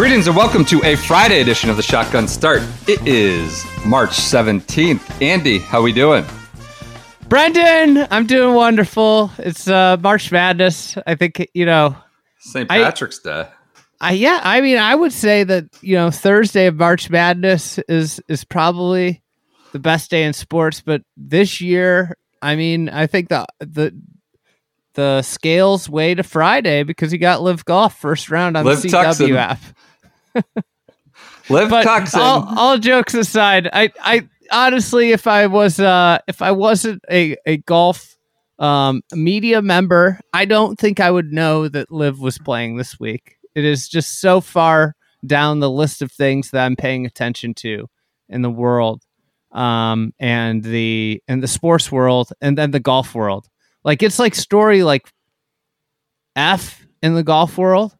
Greetings and welcome to a Friday edition of the Shotgun Start. It is March 17th. Andy, how are we doing? Brendan, I'm doing wonderful. It's uh, March Madness. I think you know. St. I- Patrick's Day. I yeah. I mean, I would say that you know Thursday of March Madness is is probably the best day in sports. But this year, I mean, I think the the the scales weigh to Friday because you got LIV Golf first round on Liv the. CW app. Liv but Tucson. all, all jokes aside, I, I honestly, if I was, uh, if I wasn't a, a golf um, media member, I don't think I would know that Liv was playing this week. It is just so far down the list of things that I'm paying attention to in the world, um, and the in the sports world, and then the golf world. Like it's like story like F in the golf world.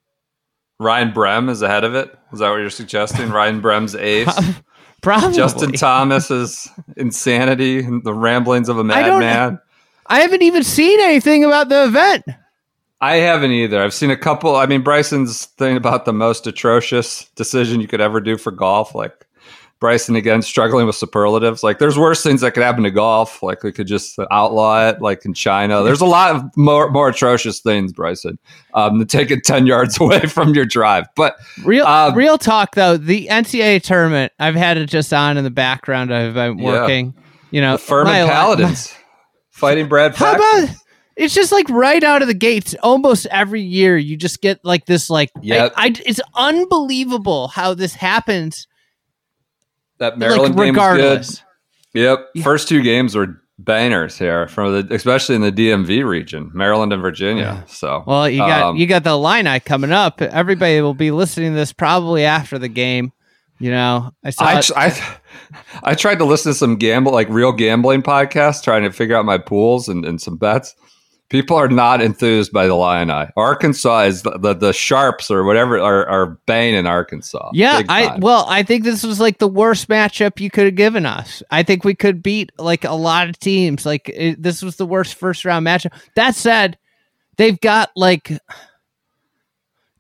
Ryan Brehm is ahead of it. Is that what you're suggesting? Ryan Brehm's ace. Probably Justin Thomas's insanity and the ramblings of a madman. I haven't even seen anything about the event. I haven't either. I've seen a couple. I mean, Bryson's thing about the most atrocious decision you could ever do for golf. Like Bryson again struggling with superlatives. Like there's worse things that could happen to golf. Like we could just outlaw it, like in China. There's a lot of more more atrocious things, Bryson, um, to take it ten yards away from your drive. But Real Um, real talk though, the NCAA tournament, I've had it just on in the background. I've been Yeah. working. You know, Furman my- Paladins fighting Brad. How about it's just like right out of the gates. Almost every year, you just get like this. Like. I, I, it's unbelievable how this happens. That Maryland like, game good? regardless. Yep. First two games were bangers here from the especially in the DMV region, Maryland and Virginia. So Well, you got um, you got the Illini coming up. Everybody will be listening to this probably after the game. You know, I saw. I, I I tried to listen to some gamble like real gambling podcasts, trying to figure out my pools and, and some bets. People are not enthused by the Illini. Arkansas is the, the, the sharps or whatever are, are banging in Arkansas. Yeah, I well, I think this was like the worst matchup you could have given us. I think we could beat like a lot of teams. Like it, this was the worst first round matchup. That said, they've got like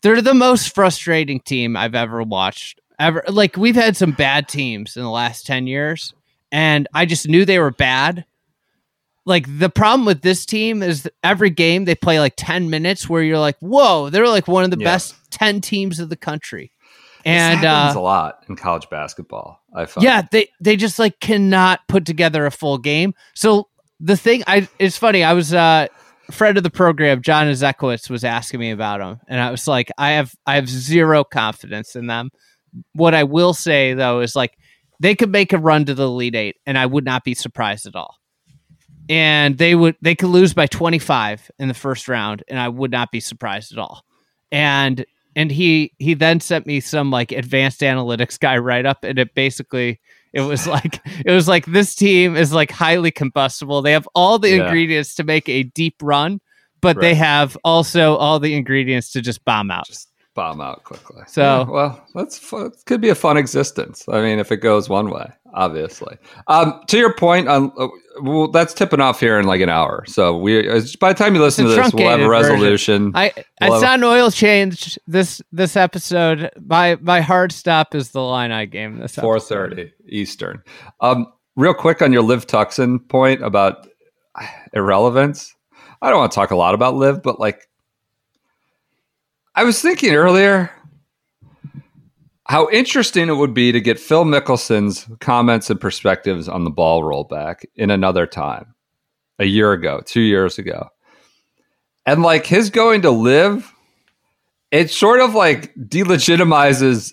they're the most frustrating team I've ever watched. Ever like we've had some bad teams in the last 10 years and I just knew they were bad. Like the problem with this team is every game they play like 10 minutes where you're like, "Whoa, they're like one of the Yeah. best 10 teams of the country." This And happens uh, a lot in college basketball. I find. yeah, they they just like cannot put together a full game. So the thing I it's funny, I was uh friend of the program, John Ezekowitz was asking me about them, and I was like, I have I have zero confidence in them. What I will say though is like they could make a run to the Elite Eight, and I would not be surprised at all. And they would they could lose by twenty five in the first round, and I would not be surprised at all. And and he he then sent me some like advanced analytics guy write up, and it basically it was like it was like this team is like highly combustible. They have all the Yeah. ingredients to make a deep run, but they have also all the ingredients to just bomb out. Just bomb out quickly. So- Yeah, well, that's it could be a fun existence. I mean, if it goes one way, obviously. Um, to your point, on uh, well, that's tipping off here in like an hour. So we, uh, by the time you listen to this, we'll have a truncated version. resolution. I We'll have- not an oil change this this episode. My my hard stop is the Illini game this four thirty Eastern. Um, real quick on your Liv Tucson point about irrelevance. I don't want to talk a lot about Liv, but like, I was thinking earlier how interesting it would be to get Phil Mickelson's comments and perspectives on the ball rollback in another time, a year ago, two years ago, and like his going to LIV. It sort of like delegitimizes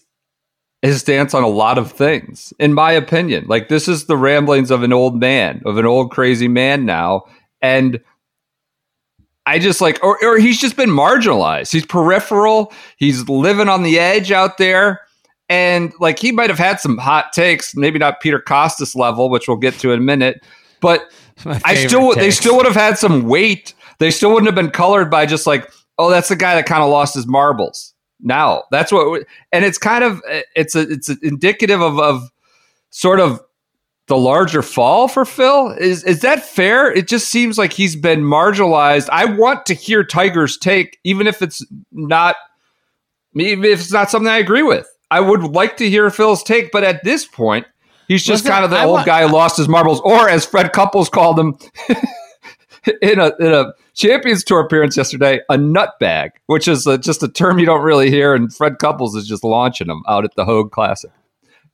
his stance on a lot of things, in my opinion. Like this is the ramblings of an old man, of an old crazy man now. and I just like, or, or he's just been marginalized. He's peripheral. He's living on the edge out there. And like, he might have had some hot takes, maybe not Peter Kostis level, which we'll get to in a minute, but I still, they still would have had some weight. They still wouldn't have been colored by just like, oh, that's the guy that kind of lost his marbles. Now that's what, and it's kind of, eh, it's a, it's indicative of, of sort of the larger fall for Phil. Is is that fair? It just seems like he's been marginalized. I want to hear Tiger's take, even if it's not, even if it's not something I agree with. I would like to hear Phil's take, but at this point, he's just Listen, kind of the I old want- guy who lost his marbles, or as Fred Couples called him in a in a Champions Tour appearance yesterday, a nutbag, which is uh just a term you don't really hear, and Fred Couples is just launching him out at the Hoag Classic.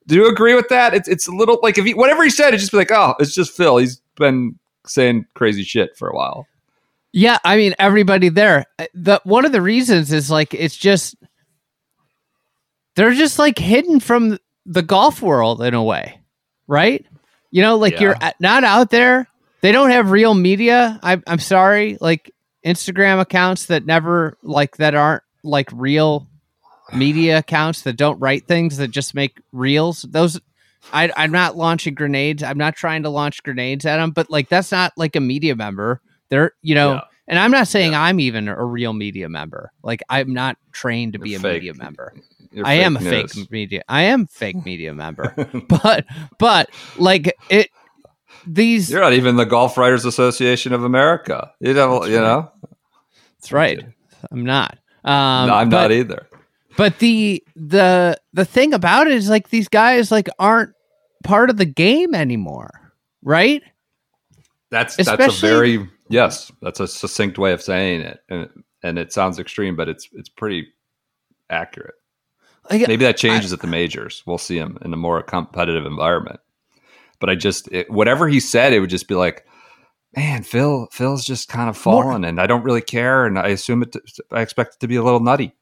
Do you agree with that? It's it's a little like if he whatever he said, it's just be like, oh, it's just Phil. He's been saying crazy shit for a while. Yeah, I mean everybody there. Uh, The one of the reasons is like it's just they're just like hidden from the golf world in a way, right? You know, like you're not out there. They don't have real media. I'm I'm sorry, like Instagram accounts that never like that aren't like real media accounts that don't write things that just make reels. Those I, I'm not launching grenades. I'm not trying to launch grenades at them, but like that's not like a media member. They're you know, Yeah. and I'm not saying I'm even a real media member. Like I'm not trained to be You're a fake. media member. You're I am a news. fake media. I am fake media member. but but like it these You're not even the Golf Writers Association of America. You know, you know. that's right. I'm not. Um no, I'm but- not either. But the the the thing about it is like these guys like aren't part of the game anymore, right? That's that's a very yes. That's a succinct way of saying it, and and it sounds extreme, but it's it's pretty accurate. Like, Maybe that changes at the majors. We'll see him in a more competitive environment. But I just it, whatever he said, it would just be like, man, Phil Phil's just kind of More- fallen, and I don't really care, and I assume it. To, I expect it to be a little nutty.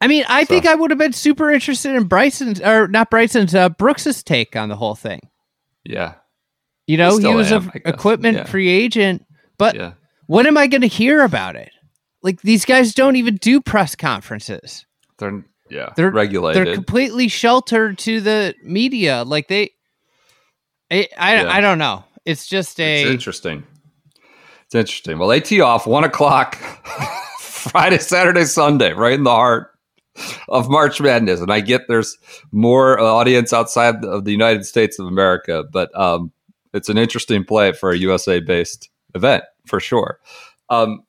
I mean, I So- think I would have been super interested in Bryson's or not Bryson's, uh, Brooks's take on the whole thing. Yeah, You know, he was am, a I guess. equipment Yeah. free agent, but yeah. when am I going to hear about it? Like these guys don't even do press conferences. They're yeah They're- they're regulated. They're completely sheltered to the media. Like they, I, I, Yeah. I don't know. It's just a. It's interesting. It's interesting. Well, they tee off one o'clock Friday, Saturday, Sunday, right in the heart of March Madness. And I get there's more uh, audience outside of the United States of America, but um, it's an interesting play for a USA based event for sure. Um,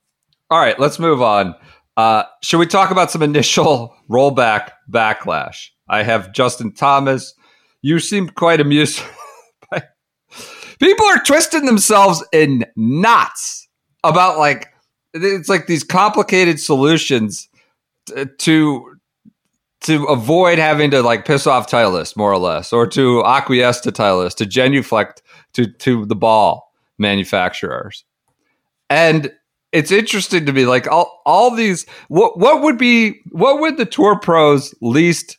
all right, let's move on. Uh, should we talk about some initial rollback backlash? I have Justin Thomas. You seem quite amused. by- People are twisting themselves in knots about like it's like these complicated solutions to to avoid having to like piss off Titleist more or less, or to acquiesce to Titleist, to genuflect to to the ball manufacturers. And it's interesting to me, like all all these what what would be what would the tour pros least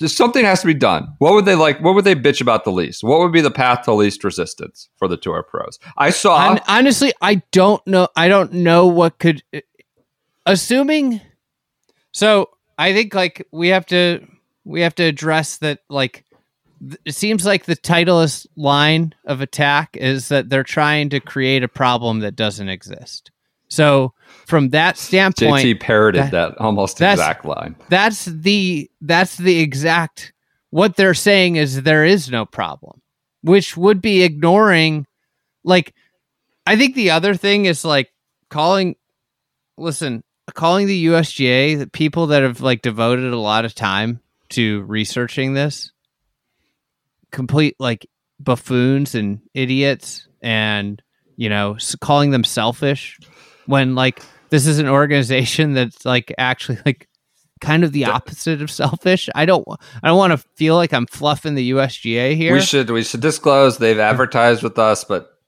just something has to be done. What would they like? What would they bitch about the least? What would be the path to least resistance for the tour pros? I saw Hon- honestly, I don't know. I don't know what could. Uh, assuming, so I think like we have to we have to address that. Like, th- it seems like the Titleist line of attack is that they're trying to create a problem that doesn't exist. So from that standpoint, JT parroted that- that, almost exact line. that's the that's the exact what they're saying is there is no problem which would be ignoring like i think the other thing is like calling listen calling the usga the people that have like devoted a lot of time to researching this complete like buffoons and idiots and you know calling them selfish when like this is an organization that's like actually like kind of the opposite of selfish. I don't I don't want to feel like I'm fluffing the USGA here. We should we should disclose they've advertised with us, but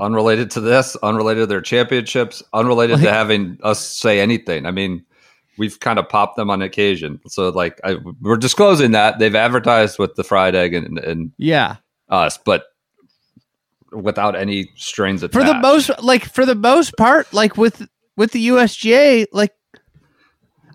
unrelated to this, unrelated to their championships, unrelated to having us say anything. I mean, we've kind of popped them on occasion. So like I, we're disclosing that they've advertised with the fried egg and, and yeah. us, but without any strings attached. for the most like for the most part like with with the USGA like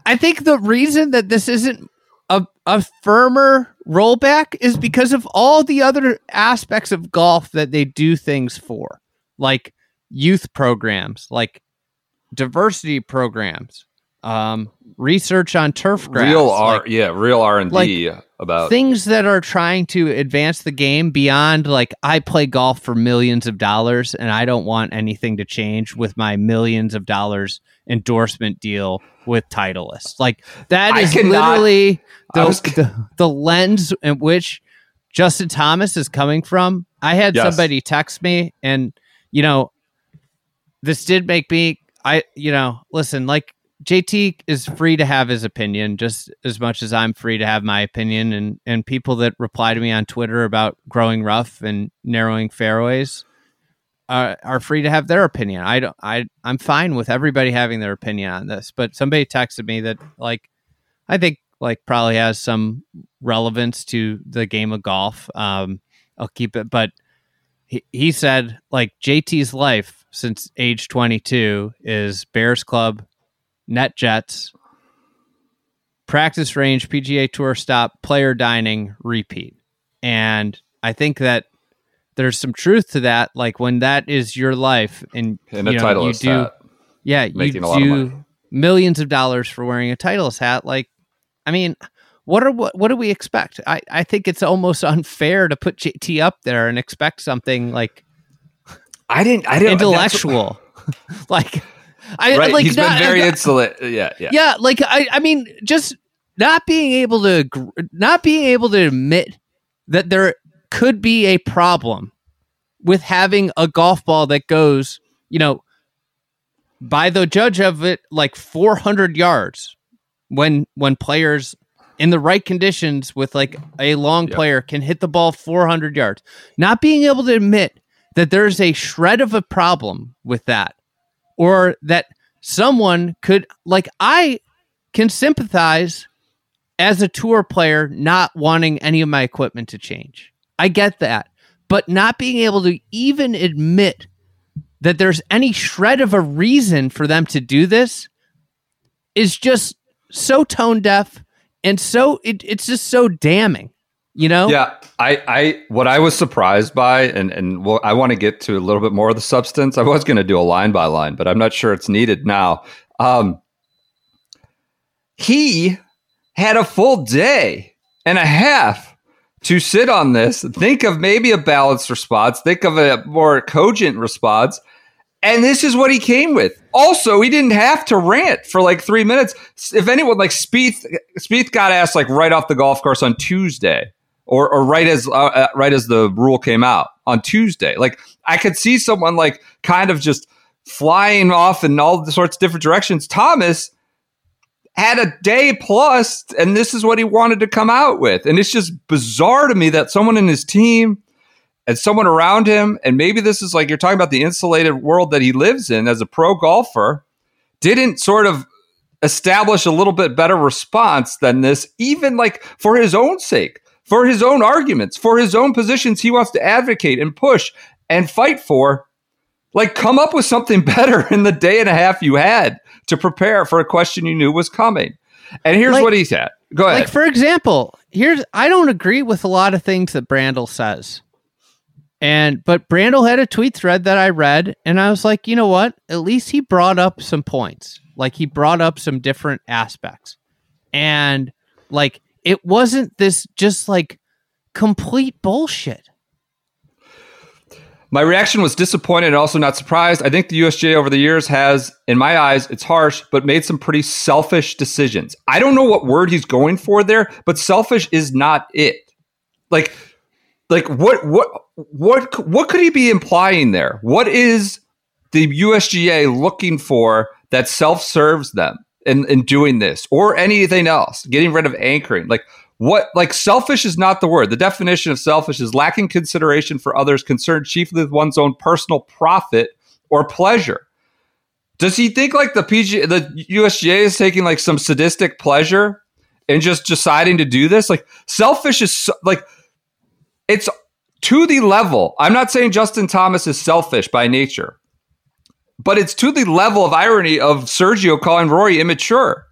I think the reason that this isn't a a firmer rollback is because of all the other aspects of golf that they do things for like youth programs like diversity programs um research on turf grass real R, like, yeah, real R and D about things that are trying to advance the game beyond like I play golf for millions of dollars and I don't want anything to change with my millions of dollars endorsement deal with Titleist. Like that I is cannot- literally the, was- the the lens in which Justin Thomas is coming from. I had Yes. somebody text me and you know this did make me I you know listen like JT is free to have his opinion just as much as I'm free to have my opinion and and people that reply to me on Twitter about growing rough and narrowing fairways are are free to have their opinion. I don't I I'm fine with everybody having their opinion on this, but somebody texted me that like I think like probably has some relevance to the game of golf. Um I'll keep it but he, he said like JT's life since age 22 is Bears Club, NetJets, practice range, PGA Tour stop, player dining, repeat. And I think that there's some truth to that. Like when that is your life, and and a you know, title you do, that. yeah, you of do money. millions of dollars for wearing a Titleist hat. Like, I mean, what are what, what do we expect? I I think it's almost unfair to put JT up there and expect something like I didn't. I didn't. intellectual. like, I Right. like He's not, been very uh, insolent. Uh, yeah. Yeah. yeah like i i mean just not being able to not being able to admit that there could be a problem with having a golf ball that goes you know by the judge of it like 400 yards when when players in the right conditions with like a long Yep. player can hit the ball 400 yards not being able to admit that there's a shred of a problem with that or that someone could like I can sympathize as a tour player not wanting any of my equipment to change. I get that. But not being able to even admit that there's any shred of a reason for them to do this is just so tone deaf and so it, it's just so damning. You know? Yeah, I, I, what I was surprised by, and and well, I want to get to a little bit more of the substance. I was going to do a line by line, but I'm not sure it's needed now. Um, he had a full day and a half to sit on this, think of maybe a balanced response, think of a more cogent response, and this is what he came with. Also, he didn't have to rant for like three minutes. If anyone like Spieth, Spieth got asked like right off the golf course on Tuesday, or or right as uh, uh, right as the rule came out on Tuesday. Like I could see someone like kind of just flying off in all the sorts of different directions. Thomas had a day plus, and this is what he wanted to come out with. And it's just bizarre to me that someone in his team and someone around him, and maybe this is like you're talking about the insulated world that he lives in as a pro golfer, didn't sort of establish a little bit better response than this, even like for his own sake, for his own arguments, for his own positions he wants to advocate and push and fight for. Like, come up with something better in the day and a half you had to prepare for a question you knew was coming. And here's Like- what he said. Go ahead. Like for example, here's I don't agree with a lot of things that Brandel says. And but Brandel had a tweet thread that I read and I was like, you know what? At least he brought up some points. Like he brought up some different aspects. And like it wasn't this just like complete bullshit. My reaction was disappointed and also not surprised. I think the USJ over the years has, in my eyes, it's harsh, but made some pretty selfish decisions. I don't know what word he's going for there, but selfish is not it. Like, like what what what what could he be implying there? What is the USGA looking for that self serves them in, in doing this or anything else? Getting rid of anchoring, like what like selfish is not the word. The definition of selfish is lacking consideration for others, concerned chiefly with one's own personal profit or pleasure. Does he think like the PG the USGA is taking like some sadistic pleasure in just deciding to do this? Like selfish is like it's to the level. I'm not saying Justin Thomas is selfish by nature, but it's to the level of irony of Sergio calling Rory immature.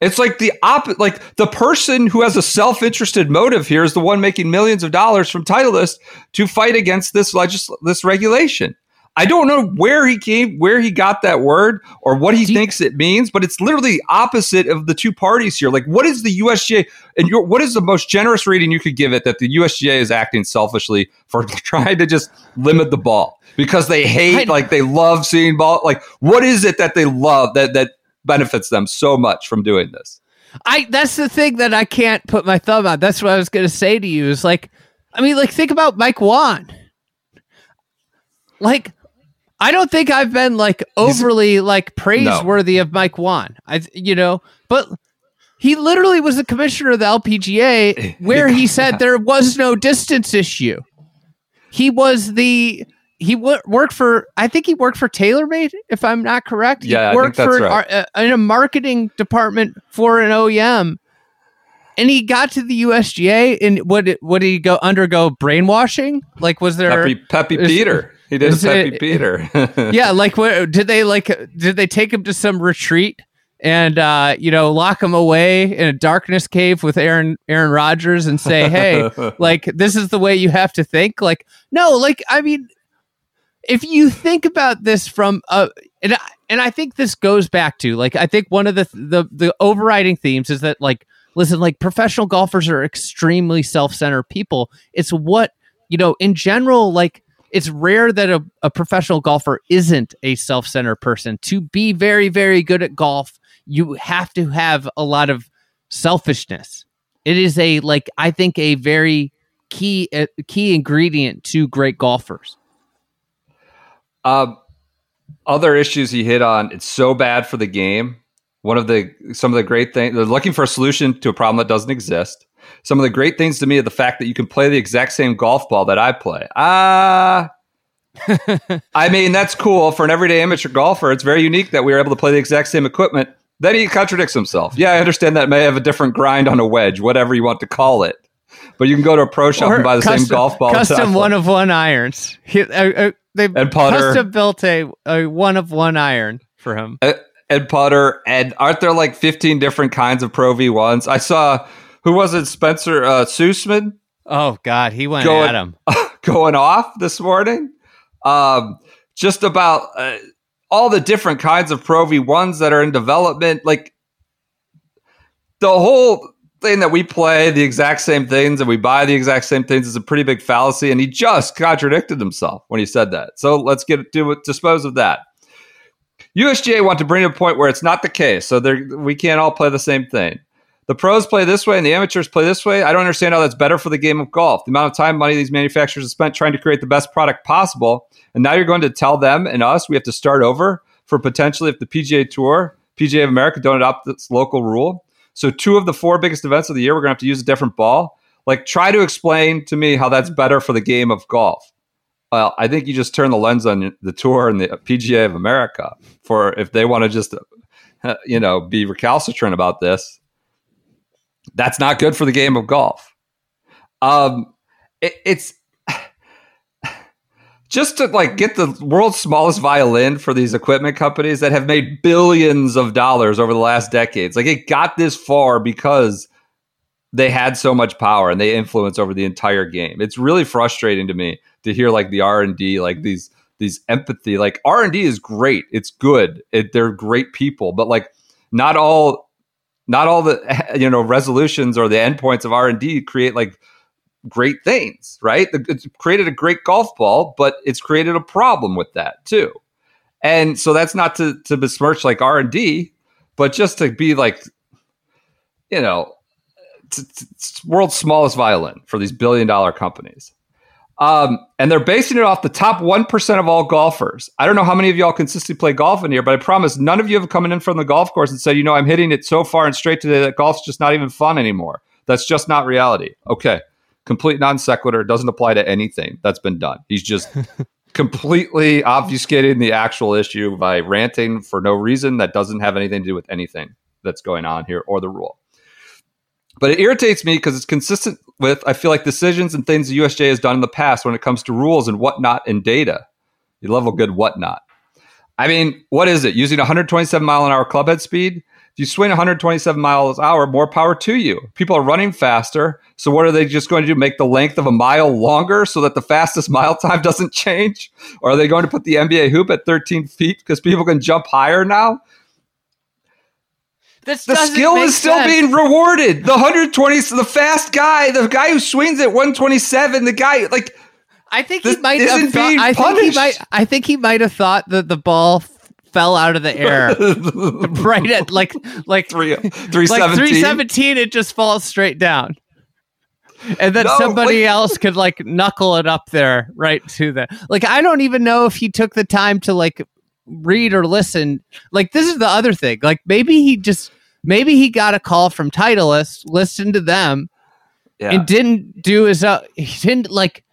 It's like the op like the person who has a self-interested motive here is the one making millions of dollars from Titleist to fight against this legis- this regulation. I don't know where he came, where he got that word, or what he Do you- thinks it means, but it's literally the opposite of the two parties here. Like, what is the USGA and your, what is the most generous reading you could give it that the USGA is acting selfishly for trying to just limit the ball because they hate, like they love seeing ball. Like, what is it that they love that that benefits them so much from doing this? I that's the thing that I can't put my thumb on. That's what I was gonna say to you. Is like, I mean, like think about Mike Whan. Like, I don't think I've been like overly like praiseworthy of Mike Whan. I you know, but he literally was the commissioner of the LPGA where he said there was no distance issue. He was the he wo- worked for I think he worked for TaylorMade if I'm not correct. He Yeah, worked for right. uh, in a marketing department for an OEM. And he got to the USGA and what did he go undergo brainwashing? Like was there Peppy, Peppy Peter. He did a Peppy it- Peter. yeah, like what did they like did they take him to some retreat and uh, you know, lock him away in a darkness cave with Aaron Aaron Rodgers and say, "Hey, like this is the way you have to think." Like no, like I mean if you think about this from uh and I, and I think this goes back to like I think one of the the the overriding themes is that like listen like professional golfers are extremely self-centered people. It's what you know in general like it's rare that a, a professional golfer isn't a self-centered person. To be very very good at golf, you have to have a lot of selfishness. It is a like I think a very key a key ingredient to great golfers. Um, other issues he hit on. It's so bad for the game. One of the some of the great things they're looking for a solution to a problem that doesn't exist. Some of the great things to me are the fact that you can play the exact same golf ball that I play. Ah. I mean, that's cool for an everyday amateur golfer. It's very unique that we were able to play the exact same equipment. Then he contradicts himself. Yeah, I understand that may have a different grind on a wedge, whatever you want to call it. But you can go to a pro shop and buy the same golf ball. Custom one of one irons. He, uh, uh, they And putter. custom built a, a one of one iron for him. Uh, and putter and aren't there like 15 different kinds of pro v1s i saw who was it spencer uh Sussman Oh God, he went Going- at him. going off this morning um just about uh, all the different kinds of pro v1s that are in development like the whole thing that we play the exact same things and we buy the exact same things is a pretty big fallacy and he just contradicted himself when he said that so let's get to dispose of that USGA want to bring to a point where it's not the case. So we can't all play the same thing. The pros play this way and the amateurs play this way. I don't understand how that's better for the game of golf. The amount of time, money these manufacturers have spent trying to create the best product possible. And now you're going to tell them and us we have to start over for potentially if the PGA Tour, PGA of America don't adopt this local rule. So two of the four biggest events of the year, we're going to have to use a different ball. Like try to explain to me how that's better for the game of golf. Well, I think you just turn the lens on the tour and the PGA of America for if they want to just, uh, you know, be recalcitrant about this. That's not good for the game of golf. Um, it, it's just to like get the world's smallest violin for these equipment companies that have made billions of dollars over the last decades. Like it got this far because they had so much power and they influence over the entire game. It's really frustrating to me to hear like the R and D, like these these empathy. Like R and D is great. It's good. It, they're great people, but like not all not all the you know resolutions or the endpoints of R and D create like great things, right? It's created a great golf ball, but it's created a problem with that too. And so that's not to to besmirch like R and D, but just to be like, you know, t- t- world's smallest violin for these billion dollar companies. Um, and they're basing it off the top 1% of all golfers. I don't know how many of y'all consistently play golf in here, but I promise none of you have come in from the golf course and said, you know, I'm hitting it so far and straight today that golf's just not even fun anymore. That's just not reality. Okay. Complete non sequitur doesn't apply to anything that's been done. He's just completely obfuscating the actual issue by ranting for no reason that doesn't have anything to do with anything that's going on here or the rule. But it irritates me because it's consistent with I feel like decisions and things the USJ has done in the past when it comes to rules and whatnot and data. You love a good whatnot. I mean, what is it? Using 127 mile an hour clubhead speed? If you swing 127 miles an hour, more power to you. People are running faster. So what are they just going to do? Make the length of a mile longer so that the fastest mile time doesn't change? Or are they going to put the NBA hoop at 13 feet because people can jump higher now? This The skill is still sense. being rewarded. The 120, the fast guy, the guy who swings at 127, the guy like I think he might isn't have thought, I think he might I think he might have thought that the ball fell out of the air right at like like three, like 317. 317 it just falls straight down. And then No, somebody else could like knuckle it up there right to the like I don't even know if he took the time to like read or listen. Like this is the other thing. Like maybe he just maybe he got a call from Titleist, listened to them, Yeah. and didn't do his uh, he didn't like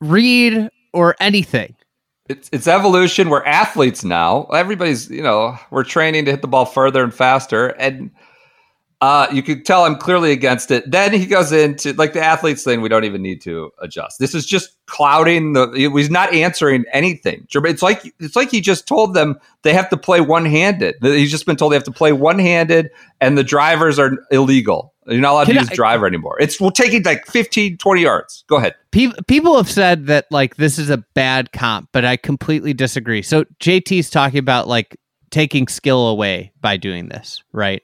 read or anything. it's, it's evolution. We're athletes now. Everybody's, you know, we're training to hit the ball further and faster. And uh, you could tell I'm clearly against it. Then he goes into like the athletes thing. We don't even need to adjust. This is just clouding the. He's not answering anything. It's like it's like he just told them they have to play one handed. He's just been told they have to play one handed, and the drivers are illegal. You're not allowed Can to use I- driver anymore. It's we're taking like 15, 20 yards. Go ahead. Pe- people have said that like this is a bad comp, but I completely disagree. So JT's talking about like taking skill away by doing this, right?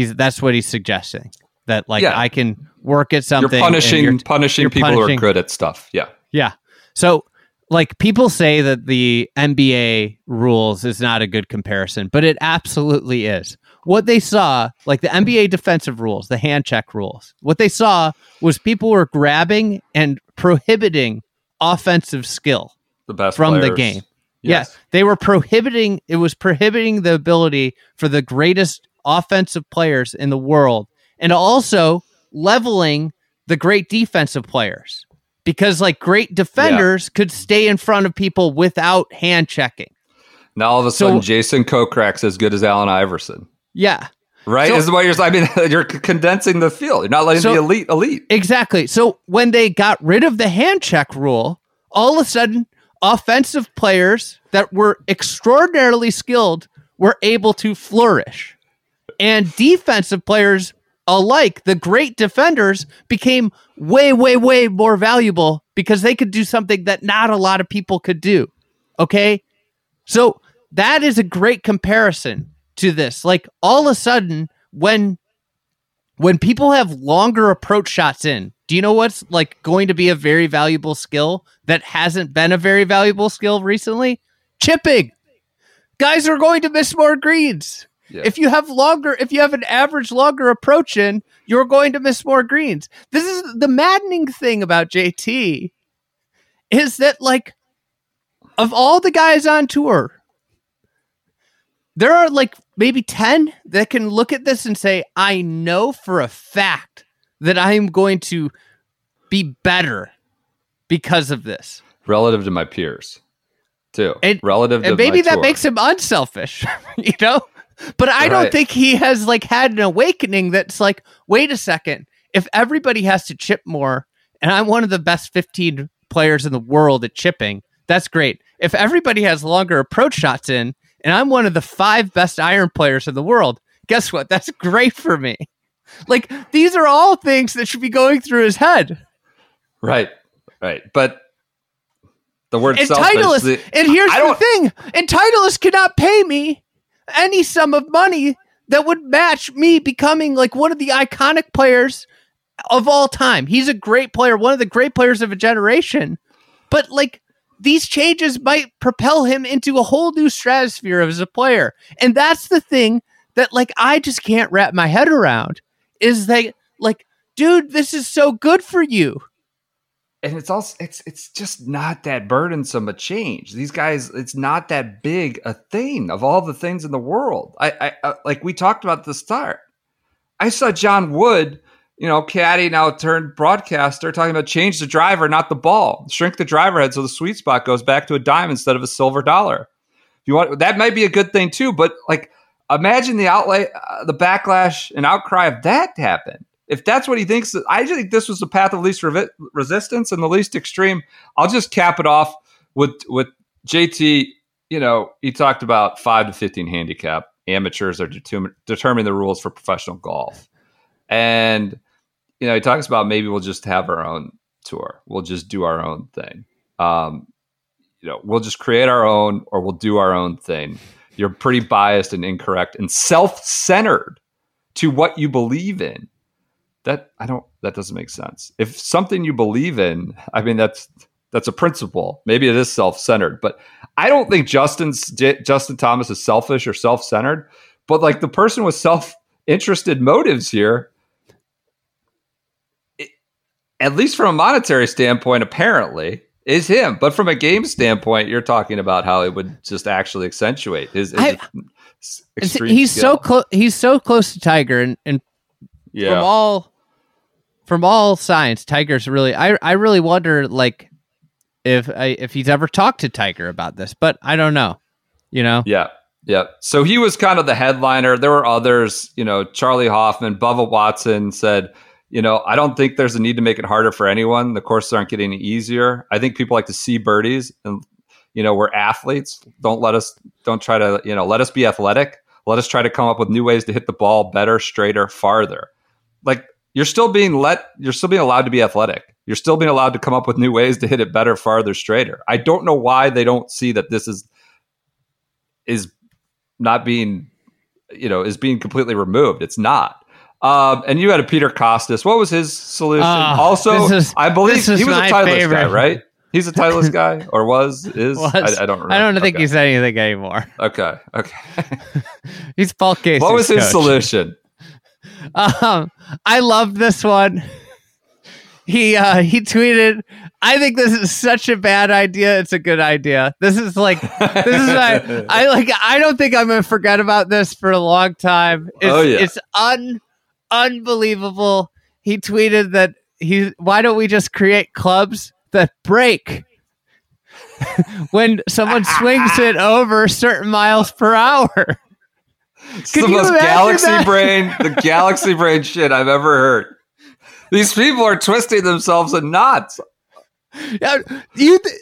He's that's what he's suggesting. That like Yeah. I can work at something. You're punishing you're- punishing you're people who are good at stuff. Yeah. Yeah. So like people say that the NBA rules is not a good comparison, but it absolutely is. What they saw, like the NBA defensive rules, the hand check rules, what they saw was people were grabbing and prohibiting offensive skill The best from the game. Yes. Yeah, they were prohibiting it was prohibiting the ability for the greatest offensive players in the world and also leveling the great defensive players because like great defenders could stay in front of people without hand checking. Now all of a So- sudden, Jason Kokrak's as good as Allen Iverson. Yeah. Right? So- this is what you're. saying. I mean, you're condensing the field. You're not letting So- the elite elite. Exactly. So when they got rid of the hand check rule, all of a sudden, offensive players that were extraordinarily skilled were able to flourish. And defensive players alike, the great defenders, became way, way, way more valuable because they could do something that not a lot of people could do. Okay. So that is a great comparison to this. Like all of a sudden, when when people have longer approach shots in, do you know what's like going to be a very valuable skill that hasn't been a very valuable skill recently? Chipping. Guys are going to miss more greens. Yeah. If you have longer, if you have an average longer approach in, you're going to miss more greens. This is the maddening thing about JT is that like of all the guys on tour, there are like maybe 10 that can look at this and say, I know for a fact that I am going to be better because of this. Relative to my peers, too. And- Relative to And maybe that tour. makes him unselfish, you know? But I don't think he has like had an awakening that's like, wait a second, if everybody has to chip more and I'm one of the best 15 players in the world at chipping, that's great. If everybody has longer approach shots in and I'm one of the five best iron players in the world, guess what? That's great for me. Like these are all things that should be going through his head. right, right. But the word And selfish. Titleist, the- and here's the thing: and Titleist cannot pay me any sum of money that would match me becoming like one of the iconic players of all time. He's a great player, one of the great players of a generation. But like these changes might propel him into a whole new stratosphere as a player, and that's the thing that like I just can't wrap my head around. Is that like, dude, this is so good for you. And it's also it's it's just not that burdensome a change. These guys, it's not that big a thing of all the things in the world. I, I, I like we talked about the start. I saw John Wood, you know, caddy now turned broadcaster, talking about change the driver, not the ball. Shrink the driver head so the sweet spot goes back to a dime instead of a silver dollar. If you want that might be a good thing too, but like imagine the outlay, uh, the backlash and outcry of that happened. If that's what he thinks, I think this was the path of least resistance and the least extreme. I'll just cap it off with with JT. You know, he talked about five to fifteen handicap. Amateurs are determin- determining the rules for professional golf, and you know, he talks about maybe we'll just have our own tour. We'll just do our own thing. Um, you know, we'll just create our own, or we'll do our own thing you're pretty biased and incorrect and self-centered to what you believe in that i don't that doesn't make sense if something you believe in i mean that's that's a principle maybe it is self-centered but i don't think justin's justin thomas is selfish or self-centered but like the person with self-interested motives here it, at least from a monetary standpoint apparently is him. But from a game standpoint, you're talking about how it would just actually accentuate his. his I- extreme he's skill. so close. He's so close to Tiger, and, and from all from all signs, Tiger's really. I I really wonder like if I, if he's ever talked to Tiger about this, but I don't know. You know, Yeah. Yeah. So he was kind of the headliner. There were others, you know, Charley Hoffman, Bubba Watson said, you know, I don't think there's a need to make it harder for anyone. The courses aren't getting any easier. I think people like to see birdies and, you know, we're athletes. Don't let us, don't try to, you know, let us be athletic. Let us try to come up with new ways to hit the ball better, straighter, farther. Like you're still being let, you're still being allowed to be athletic. You're still being allowed to come up with new ways to hit it better, farther, straighter. I don't know why they don't see that this is, is not being, you know, is being completely removed. It's not. Um, and you had a Peter Kostis. What was his solution? Ah, also, is- I believe he was a Titleist guy, right? He's a Titleist guy, or was is? Was. I, I don't remember. I don't think okay. he's anything anymore. okay. Okay. He's Paul Casey. what was his solution? Um, I love this one. He uh, he tweeted, "I think this is such a bad idea. It's a good idea. This is like this is my, I like. I don't think I'm gonna forget about this for a long time. It's, Oh, yeah. it's un unbelievable. He tweeted that he. Why don't we just create clubs that break when someone swings it over certain miles per hour? It's Could the most galaxy that? brain, the galaxy brain shit I've ever heard. These people are twisting themselves in knots. Yeah, you. Th-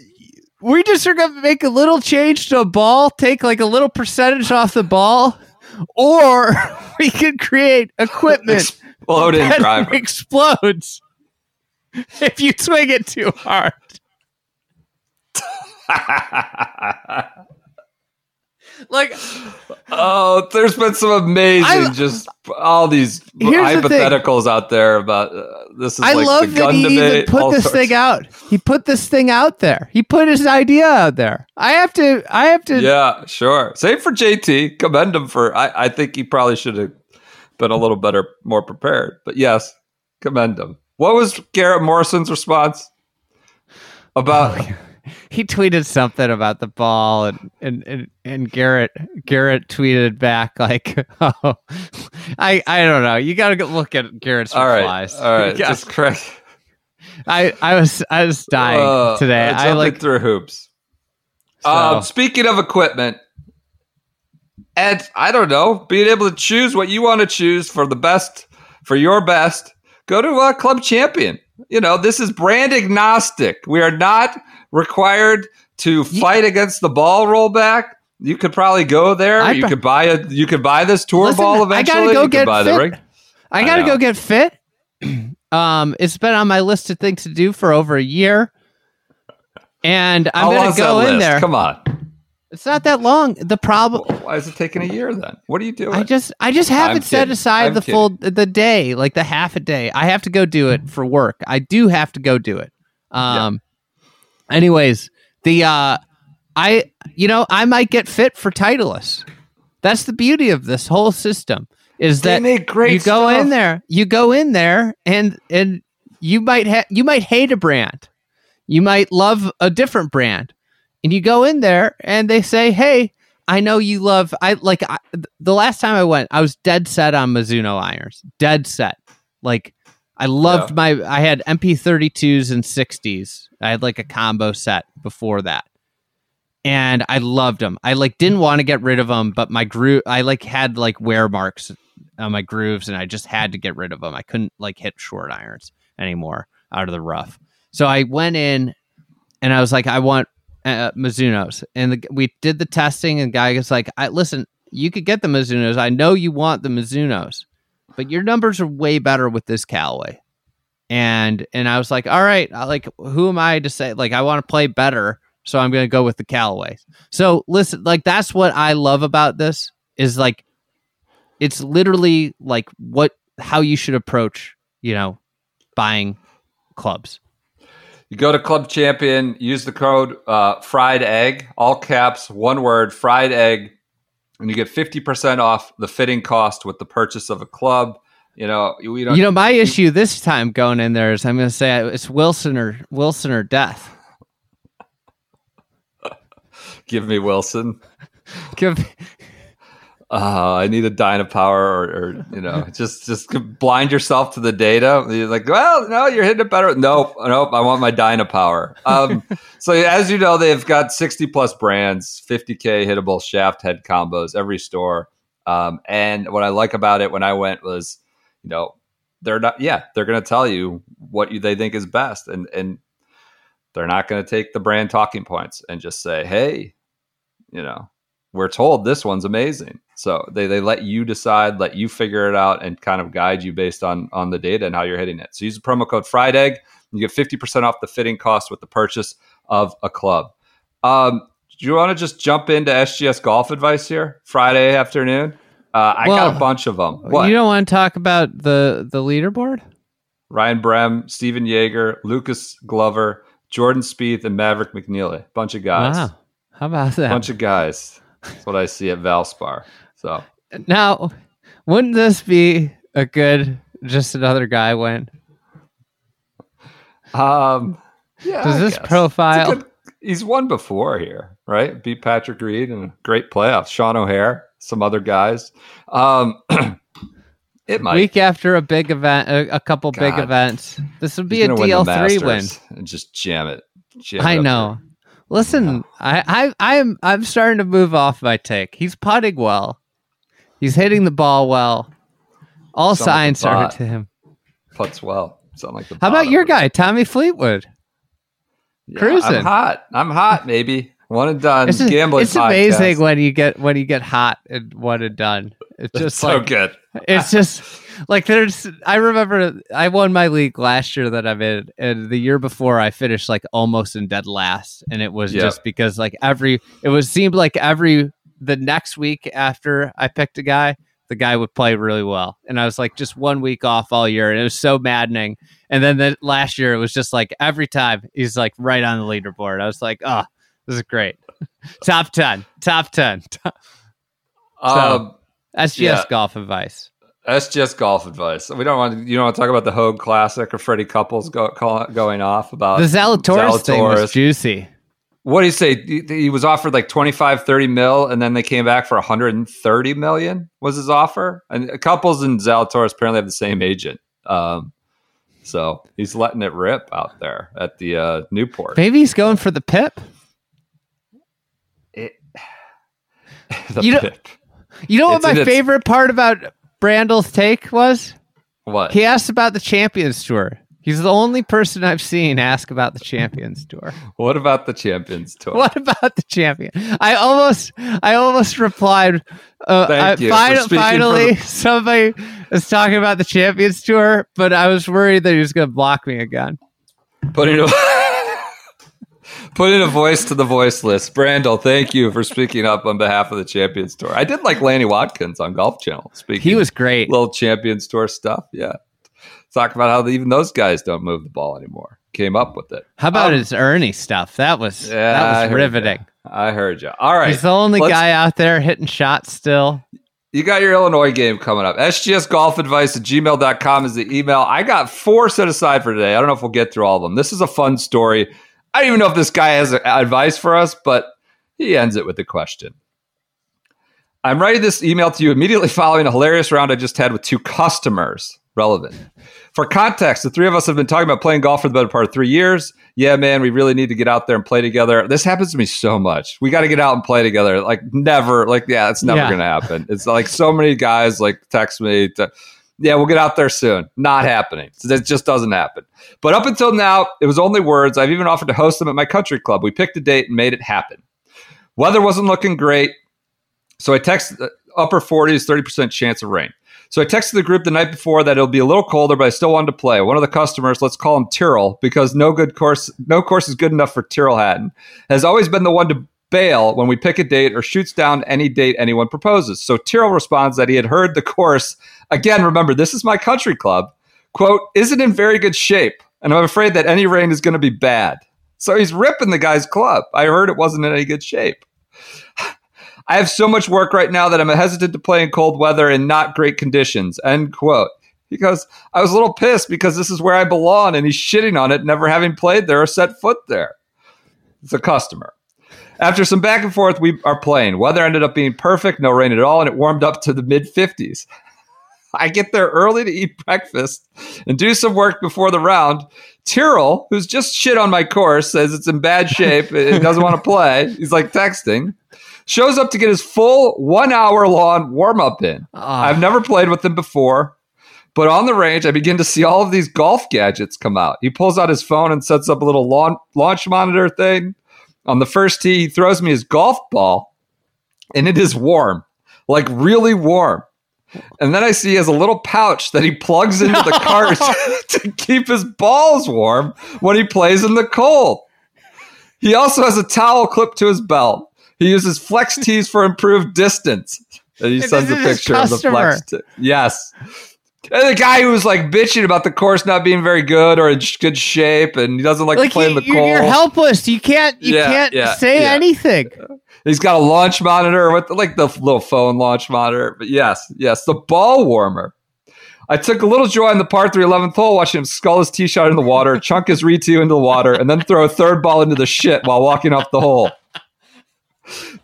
we just are gonna make a little change to a ball, take like a little percentage off the ball, or we could create equipment Exploding that driver. explodes if you swing it too hard. Like, oh, there's been some amazing, I- just all these Here's the hypotheticals out there about uh, this is I like love the that gun he even put this sorts. thing out. He put this thing out there. He put his idea out there. I have to. I have to. Yeah, sure. Same for JT. Commend him for. I, I think he probably should have been a little better, more prepared. But yes, commend him. What was Garrett Morrison's response about? he tweeted something about the ball and and and, and Garrett Garrett tweeted back like oh I I don't know you got to look at Garrett's all right, replies all right. You gotta- Just correct. I I was I was dying Uh, today I like through hoops. So- Um, speaking of equipment, and I don't know, being able to choose what you want to choose for the best, for your best, go to uh, Club Champion. You know, this is brand agnostic. We are not required to fight against the ball rollback. You could probably go there. I'd you pro- could buy a. You could buy this tour Listen, ball I eventually. gotta go you get buy fit. rig. I I got to know. go get fit um it's been on my list of things to do for over a year and I'm How gonna go in list? there Come on. It's not that long the problem Why is it taking a year then? What are you doing? I just I just haven't set aside I'm the full the day, like the half a day. I have to go do it for work. I do have to go do it. Um anyways, the uh I you know, I might get fit for Titleist. That's the beauty of this whole system is They that great you go stuff. in there, you go in there and and you might ha- you might hate a brand. You might love a different brand. And you go in there and they say, "Hey, I know you love I like I, the last time I went, I was dead set on Mizuno irons. Dead set. Like I loved Yeah. my I had MP32s and 60s. I had like a combo set before that. and I loved them. I like didn't want to get rid of them, but my groove, I like had like wear marks on my grooves, and I just had to get rid of them. I couldn't like hit short irons anymore out of the rough. So I went in, and I was like, I want uh, Mizuno's, and the, we did the testing, and the guy was like, I listen, you could get the Mizuno's. I know you want the Mizuno's, but your numbers are way better with this Callaway. And and I was like, all right, like who am I to say like I want to play better, so I'm going to go with the Callaway. So listen, like that's what I love about this is like it's literally like what how you should approach, you know, buying clubs. You go to Club Champion, use the code uh, Fried Egg, all caps, one word, Fried Egg, and you get fifty percent off the fitting cost with the purchase of a club. You know, we don't. You know, my issue this time going in there is I'm going to say it's Wilson or Wilson or death. give me Wilson. Give uh, I need a Dynapower or, or you know, just just blind yourself to the data. You're like, well, no, you're hitting it better. Nope, nope. I want my Dynapower. Um, so as you know, they've got 60 plus brands, 50k hittable shaft head combos every store. Um, and what I like about it when I went was, you know, they're not. Yeah, they're going to tell you what you, they think is best, and and they're not going to take the brand talking points and just say, hey, you know, we're told this one's amazing. So they, they let you decide, let you figure it out, and kind of guide you based on on the data and how you're hitting it. So use the promo code Fried Egg, you get fifty percent off the fitting cost with the purchase of a club. Um, do you want to just jump into SGS golf advice here Friday afternoon? Uh, I got a bunch of them. What? you don't want to talk about the the leaderboard? Ryan Brehm, Stephan Jaeger, Lucas Glover, Jordan Spieth, and Maverick McNealy. Bunch of guys. Wow, how about that? Bunch of guys. That's what I see at Valspar. So Now, wouldn't this be a good just another guy win? Um, yeah. Does I this guess. Profile- good- he's won before here, right? Beat Patrick Reed in a great playoff. Sean O'Hair, some other guys. Um, it might. Week after a big event, a, a couple big events. This would be He's a gonna win the DL three win. And just jam it. Jam I up know. Listen, I, I, I'm, I'm starting to move off my take. He's putting well. He's hitting the ball well. All Sound like signs are bot. to him. Puts well. Something like the How about bottom. your guy, Tommy Fleetwood? Yeah, cruising? I'm hot. I'm hot, maybe. One and done. It's, Gambling. it's amazing when you get when you get hot and one and done. It's It's just so like good. it's just like there's i remember i won my league last year that i'm in and the year before i finished like almost in dead last and it was Yep. just because like every it was seemed like every the next week after i picked a guy the guy would play really well and i was like just one week off all year and it was so maddening and then the last year it was just like every time he's like right on the leaderboard i was like oh this is great top 10 top 10 Um, sgs Yeah. golf advice That's just golf advice. We don't want to, you don't want to talk about the Hoag Classic or Freddie Couples go, call, going off about the Zalatoris, thing was Zalatoris. juicy. What do you say? He, he was offered like 25, 30 mil, and then they came back for 130 million was his offer. And Couples and Zalatoris apparently have the same agent. Um, so he's letting it rip out there at the uh, Newport. Maybe he's going for the pip. It, the You know- pip. You know what It's in my favorite part about Brandel's take was? What? He asked about the Champions Tour. He's the only person I've seen ask about the Champions Tour. What about the Champions Tour? What about the champion? I almost, I almost replied. Uh, Thank I, you for fin- speaking for finally, the- somebody is talking about the Champions Tour, but I was worried that he was going to block me again. Putting a putting a voice to the voiceless. Brandel, thank you for speaking up on behalf of the Champions Tour. I did like Lanny Wadkins on Golf Channel. Speaking, He was great. little Champions Tour stuff. Yeah, talk about how even those guys don't move the ball anymore. Came up with it. How about Um, his Ernie stuff? That was Yeah, that was heard riveting. ya. I heard you. All right, He's the only guy out there hitting shots still. You got your Illinois game coming up. SGS Golf Advice at gmail.com is the email. I got four set aside for today. I don't know if we'll get through all of them. This is a fun story. I don't even know if this guy has advice for us, but he ends it with a question. I'm writing this email to you immediately following a hilarious round I just had with two customers. relevant. For context, the three of us have been talking about playing golf for the better part of three years. Yeah, man, we really need to get out there and play together. This happens to me so much. We got to get out and play together. Like never, like yeah, it's never Yeah. going to happen. It's like so many guys like text me. To, yeah, we'll get out there soon. Not happening. It just doesn't happen. But up until now, it was only words. I've even offered to host them at my country club. We picked a date and made it happen. Weather wasn't looking great, so I texted uh, upper 40s, 30% chance of rain. So I texted the group the night before that it'll be a little colder, but I still wanted to play. One of the customers, let's call him Tyrrell, because no good course, no course is good enough for Tyrrell Hatton, has always been the one to bail when we pick a date or shoots down any date anyone proposes. So Tyrrell responds that he had heard the course. Again, remember, this is my country club. Quote, isn't in very good shape, and I'm afraid that any rain is going to be bad. So he's ripping the guy's club. I heard it wasn't in any good shape. I have so much work right now that I'm hesitant to play in cold weather and not great conditions. End quote. Because I was a little pissed because this is where I belong and he's shitting on it, never having played there or set foot there. It's a customer. After some back and forth, we are playing. Weather ended up being perfect, no rain at all, and it warmed up to the mid 50s. I get there early to eat breakfast and do some work before the round. Tyrrell, who's just shit on my course, says it's in bad shape and doesn't want to play. He's like texting. Shows up to get his full one hour long warm up in. Ah. I've never played with him before, but on the range, I begin to see all of these golf gadgets come out. He pulls out his phone and sets up a little laun- launch monitor thing. On the first tee, he throws me his golf ball, and it is warm, like really warm. And then I see he has a little pouch that he plugs into the cart to keep his balls warm when he plays in the cold. He also has a towel clipped to his belt. He uses flex tees for improved distance. And he sends a this is his picture of the flex tee. Yes. And the guy who was like bitching about the course not being very good or in sh- good shape and he doesn't like, like to play you, in the you're, cold. you're helpless. You can't. You Yeah, can't yeah, say yeah. anything. He's got a launch monitor with like the little phone launch monitor. But yes, yes, the ball warmer. I took a little joy in the par 3 11th hole watching him skull his tee shot in the water, chunk his re two into the water, and then throw a third ball into the shit while walking off the hole.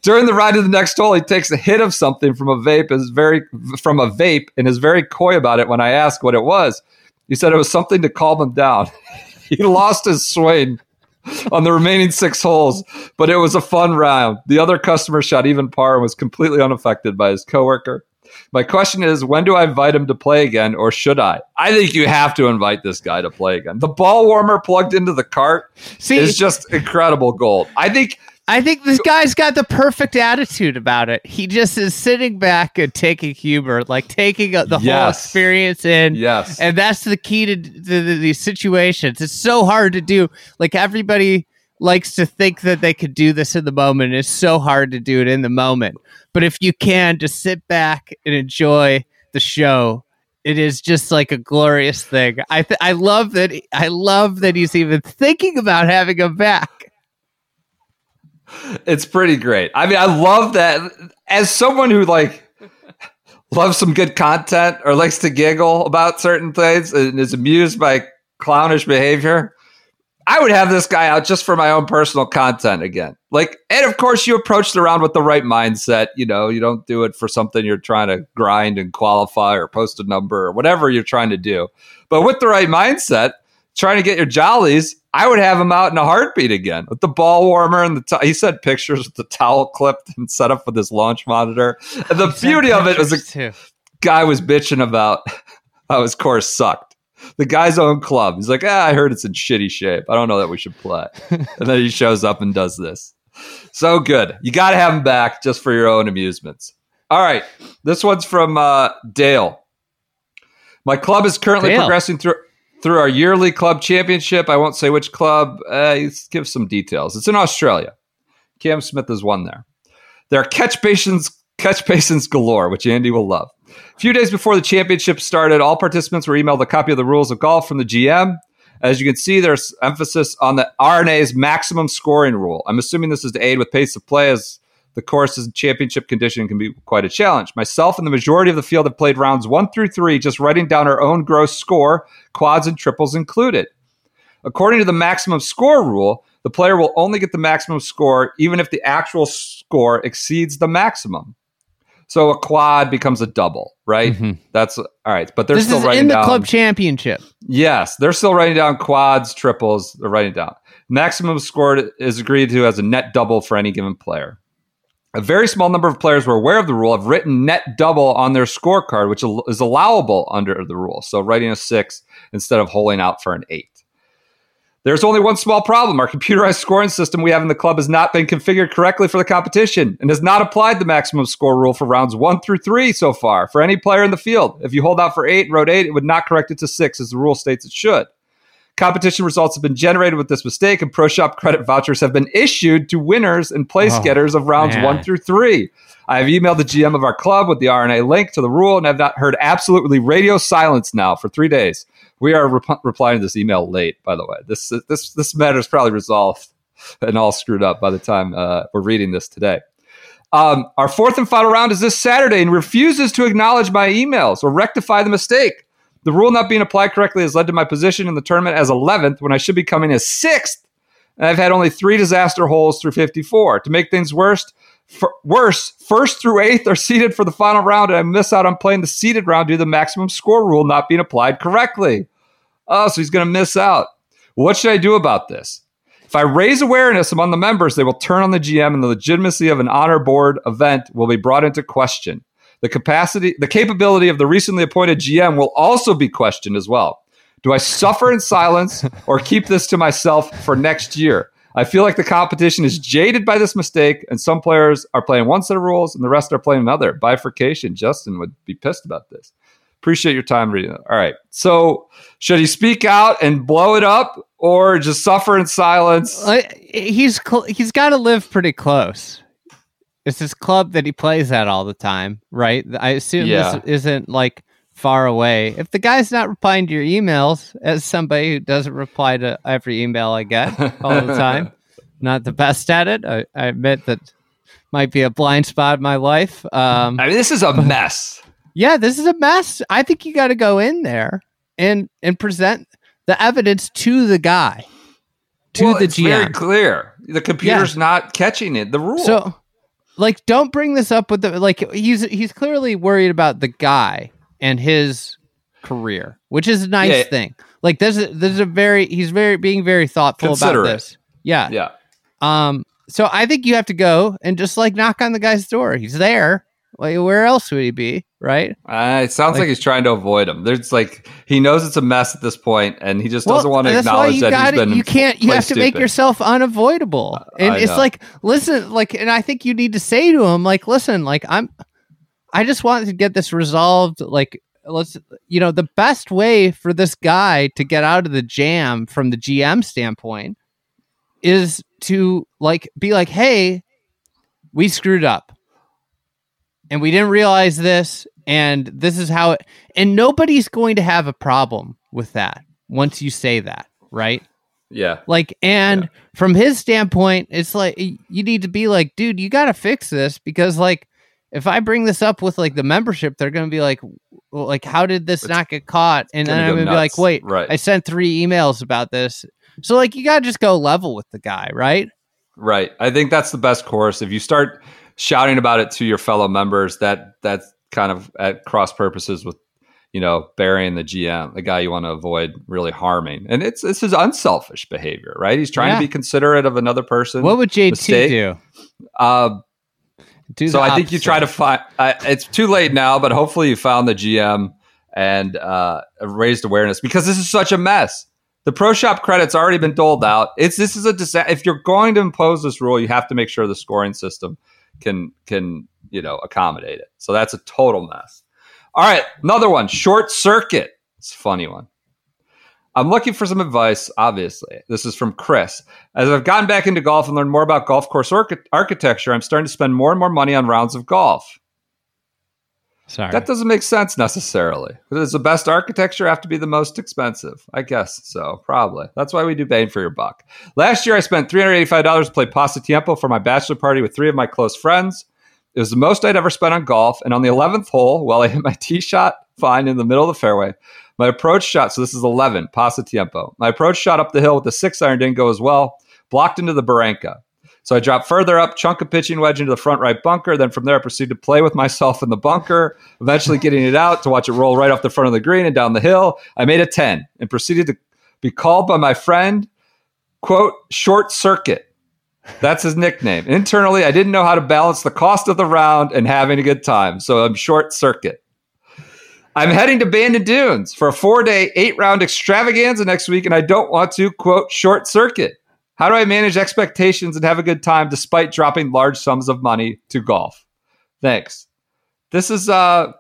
During the ride to the next hole, he takes a hit of something from a vape, is very from a vape, and is very coy about it when I ask what it was. He said it was something to calm him down. he lost his swing on the remaining six holes, but it was a fun round. The other customer shot even par and was completely unaffected by his coworker. My question is, when do I invite him to play again, or should I? I think you have to invite this guy to play again. The ball warmer plugged into the cart See, is just incredible gold. I think I think this guy's got the perfect attitude about it. He just is sitting back and taking humor, like taking the whole experience in. yes, And that's the key to, to the, these situations. It's so hard to do. Like everybody likes to think that they could do this in the moment. It's so hard to do it in the moment. But if you can, just sit back and enjoy the show. It is just like a glorious thing. I th- I love that. I love that he's even thinking about having him back. It's pretty great. I mean, I love that. As someone who like loves some good content or likes to giggle about certain things and is amused by clownish behavior, I would have this guy out just for my own personal content again. Like, and of course, you approach the round with the right mindset. You know, you don't do it for something you're trying to grind and qualify or post a number or whatever you're trying to do. But with the right mindset, trying to get your jollies, I would have him out in a heartbeat again with the ball warmer and the. T- he sent pictures with the towel clipped and set up with his launch monitor. And the beauty of it was a too. guy was bitching about how his course sucked. The guy's own club. He's like, ah, I heard it's in shitty shape. I don't know that we should play. and then he shows up and does this. So good. You got to have him back just for your own amusements. All right. This one's from uh, Dale. My club is currently Dale. progressing through through our yearly club championship. I won't say which club. Uh, give some details. It's in Australia. Cam Smith has won there. There are catch basins, catch basins galore, which Andy will love. A few days before the championship started, all participants were emailed a copy of the rules of golf from the GM. As you can see, there's emphasis on the R&A's maximum scoring rule. I'm assuming this is to aid with pace of play, as the course's championship condition can be quite a challenge. Myself and the majority of the field have played rounds one through three, just writing down our own gross score, quads and triples included. According to the maximum score rule, the player will only get the maximum score even if the actual score exceeds the maximum. So a quad becomes a double, right? Mhm. That's all right. But they're This still is writing in the down. club championship. Yes, they're still writing down quads, triples. They're writing down. Maximum scored is agreed to as a net double for any given player. A very small number of players were aware of the rule, have written net double on their scorecard, which is allowable under the rule. So writing a six instead of holding out for an eight. There's only one small problem. Our computerized scoring system we have in the club has not been configured correctly for the competition and has not applied the maximum score rule for rounds one through three so far for any player in the field. If you hold out for eight wrote eight, it would not correct it to six as the rule states it should. Competition results have been generated with this mistake, and Pro Shop credit vouchers have been issued to winners and place Oh, getters of rounds man. one through three. I have emailed the GM of our club with the R&A link to the rule and have not heard absolutely radio silence now for three days. We are rep- replying to this email late, by the way. This this this matter is probably resolved and all screwed up by the time uh, we're reading this today. Um, our fourth and final round is this Saturday and refuses to acknowledge my emails or rectify the mistake. The rule not being applied correctly has led to my position in the tournament as 11th when I should be coming as sixth. And I've had only three disaster holes through 54. To make things worse, worse, first through eighth are seeded for the final round, and I miss out on playing the seeded round due to the maximum score rule not being applied correctly. Oh, so he's going to miss out. What should I do about this? If I raise awareness among the members, they will turn on the GM and the legitimacy of an honor board event will be brought into question. The capacity, the capability of the recently appointed GM will also be questioned as well. Do I suffer in silence or keep this to myself for next year? I feel like the competition is jaded by this mistake, and some players are playing one set of rules and the rest are playing another. Bifurcation. Justin would be pissed about this. Appreciate your time reading it. All right. So, should he speak out and blow it up or just suffer in silence? Like, he's cl- he's got to live pretty close. It's this club that he plays at all the time, right? I assume Yeah. this isn't like far away. If the guy's not replying to your emails, as somebody who doesn't reply to every email I get all the time, not the best at it. I, I admit that might be a blind spot in my life. Um, I mean, this is a mess. yeah, this is a mess. I think you got to go in there and and present the evidence to the guy, to Well, the it's very GM. clear. The computer's not catching it. The rule. So, like, don't bring this up with the like. He's he's clearly worried about the guy and his career, which is a nice Yeah. thing. Like, is this is a very he's very being very thoughtful about this. Yeah. yeah. Um. So I think you have to go and just like knock on the guy's door. He's there. Like, where else would he be? Right. Uh, it sounds like, Like- he's trying to avoid him. There's like he knows it's a mess at this point, and he just doesn't want to acknowledge that gotta- he's been. You can't. You have to make yourself unavoidable. And I it's know. like, listen, like, and I think you need to say to him, like, listen, like, I'm, I just want to get this resolved. Like, let's, you know, the best way for this guy to get out of the jam from the GM standpoint is to like be like, hey, we screwed up, and we didn't realize this, and this is how it, and nobody's going to have a problem with that once you say that, right? Yeah, Like, and from his standpoint, it's like you need to be like, dude, you got to fix this because, like, if I bring this up with like the membership, they're going to be like, well, like, how did this It's not get caught? And then gonna I'm going to be like, wait, Right. I sent three emails about this. So, like, you got to just go level with the guy, right? right. I think that's the best course. If you start shouting about it to your fellow members, that that's kind of at cross purposes with you know burying the GM, the guy you want to avoid really harming. And it's this is unselfish behavior, right? He's trying Yeah. to be considerate of another person. What would JT mistake. do? Uh, Do so I think you try to find. Uh, it's too late now, but hopefully you found the GM and uh, raised awareness because this is such a mess. The pro shop credit's already been doled out. It's this is a disa- if you're going to impose this rule, you have to make sure the scoring system can can you know accommodate it. So that's a total mess. All right, another one. Short circuit. It's a funny one. I'm looking for some advice, obviously. This is from Chris. As I've gotten back into golf and learned more about golf course archi- architecture, I'm starting to spend more and more money on rounds of golf. Sorry. That doesn't make sense necessarily. Does the best architecture have to be the most expensive? I guess so, probably. That's why we do bang for your buck. Last year, I spent $385 to play Pasatiempo for my bachelor party with three of my close friends. It was the most I'd ever spent on golf. And on the 11th hole, while I hit my tee shot fine in the middle of the fairway, my approach shot, so this is 11, Pasatiempo. My approach shot up the hill with the six iron didn't go as well, blocked into the Barranca. So I dropped further up, chunk a pitching wedge into the front right bunker. Then from there, I proceeded to play with myself in the bunker, eventually getting it out to watch it roll right off the front of the green and down the hill. I made a 10 and proceeded to be called by my friend, quote, short circuit. That's his nickname. Internally, I didn't know how to balance the cost of the round and having a good time. So I'm short circuit. I'm heading to Bandon Dunes for a four day, eight round extravaganza next week, and I don't want to, quote, short circuit. How do I manage expectations and have a good time despite dropping large sums of money to golf? Thanks. This is, uh,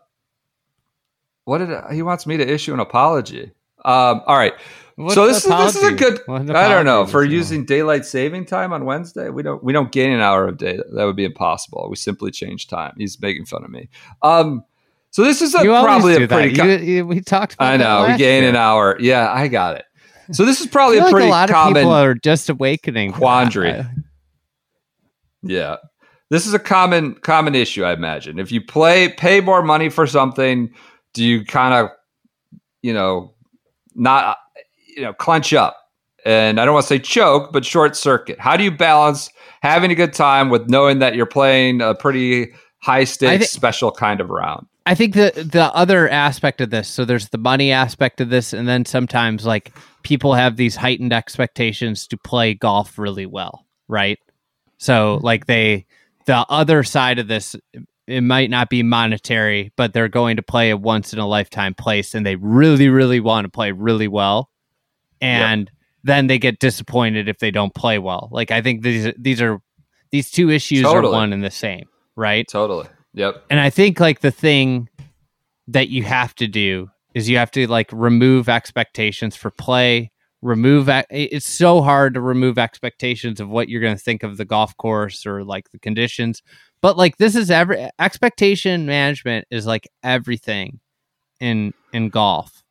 what did I, he wants me to issue an apology? Um, all right. What so this is this is a good. I don't know for using daylight saving time on Wednesday. We don't we don't gain an hour of day. That would be impossible. We simply change time. He's making fun of me. Um, so this is a, probably a pretty. that. co- You- you- we talked about I know we gain year. an hour. Yeah, I got it. So this is probably a like pretty a lot of common. people are just awakening. that. quandary. Yeah. This is a common common issue, I imagine. If you play pay more money for something, do you kind of you know not you know clench up? And I don't want to say choke, but short circuit. How do you balance having a good time with knowing that you're playing a pretty high stakes thi- special kind of round? I think the the other aspect of this, so there's the money aspect of this, and then sometimes like people have these heightened expectations to play golf really well, right? So mm-hmm. like they the other side of this it might not be monetary, but they're going to play a once in a lifetime place and they really, really want to play really well. And then they get disappointed if they don't play well. Like I think these these are these two issues Totally. are one and the same, right? Totally. Yep. and I think like the thing that you have to do is you have to like remove expectations for play. Remove it's so hard to remove expectations of what you're going to think of the golf course or like the conditions. But like this is every expectation management is like everything in in golf.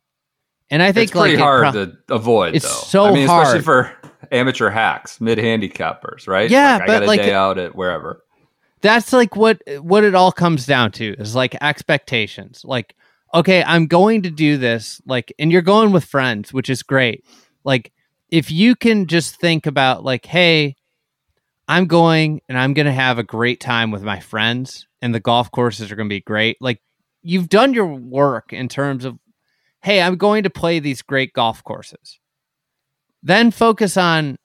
And I think it's pretty like it hard pro- to avoid. It's though. so I mean, especially for amateur hacks, mid handicappers, right? Yeah, like, I got a like- day out at wherever. that's like what what it all comes down to is like expectations like okay i'm going to do this like and you're going with friends which is great. Like if you can just think about like hey i'm going and i'm going to have a great time with my friends and the golf courses are going to be great. Like you've done your work in terms of hey i'm going to play these great golf courses. Then focus on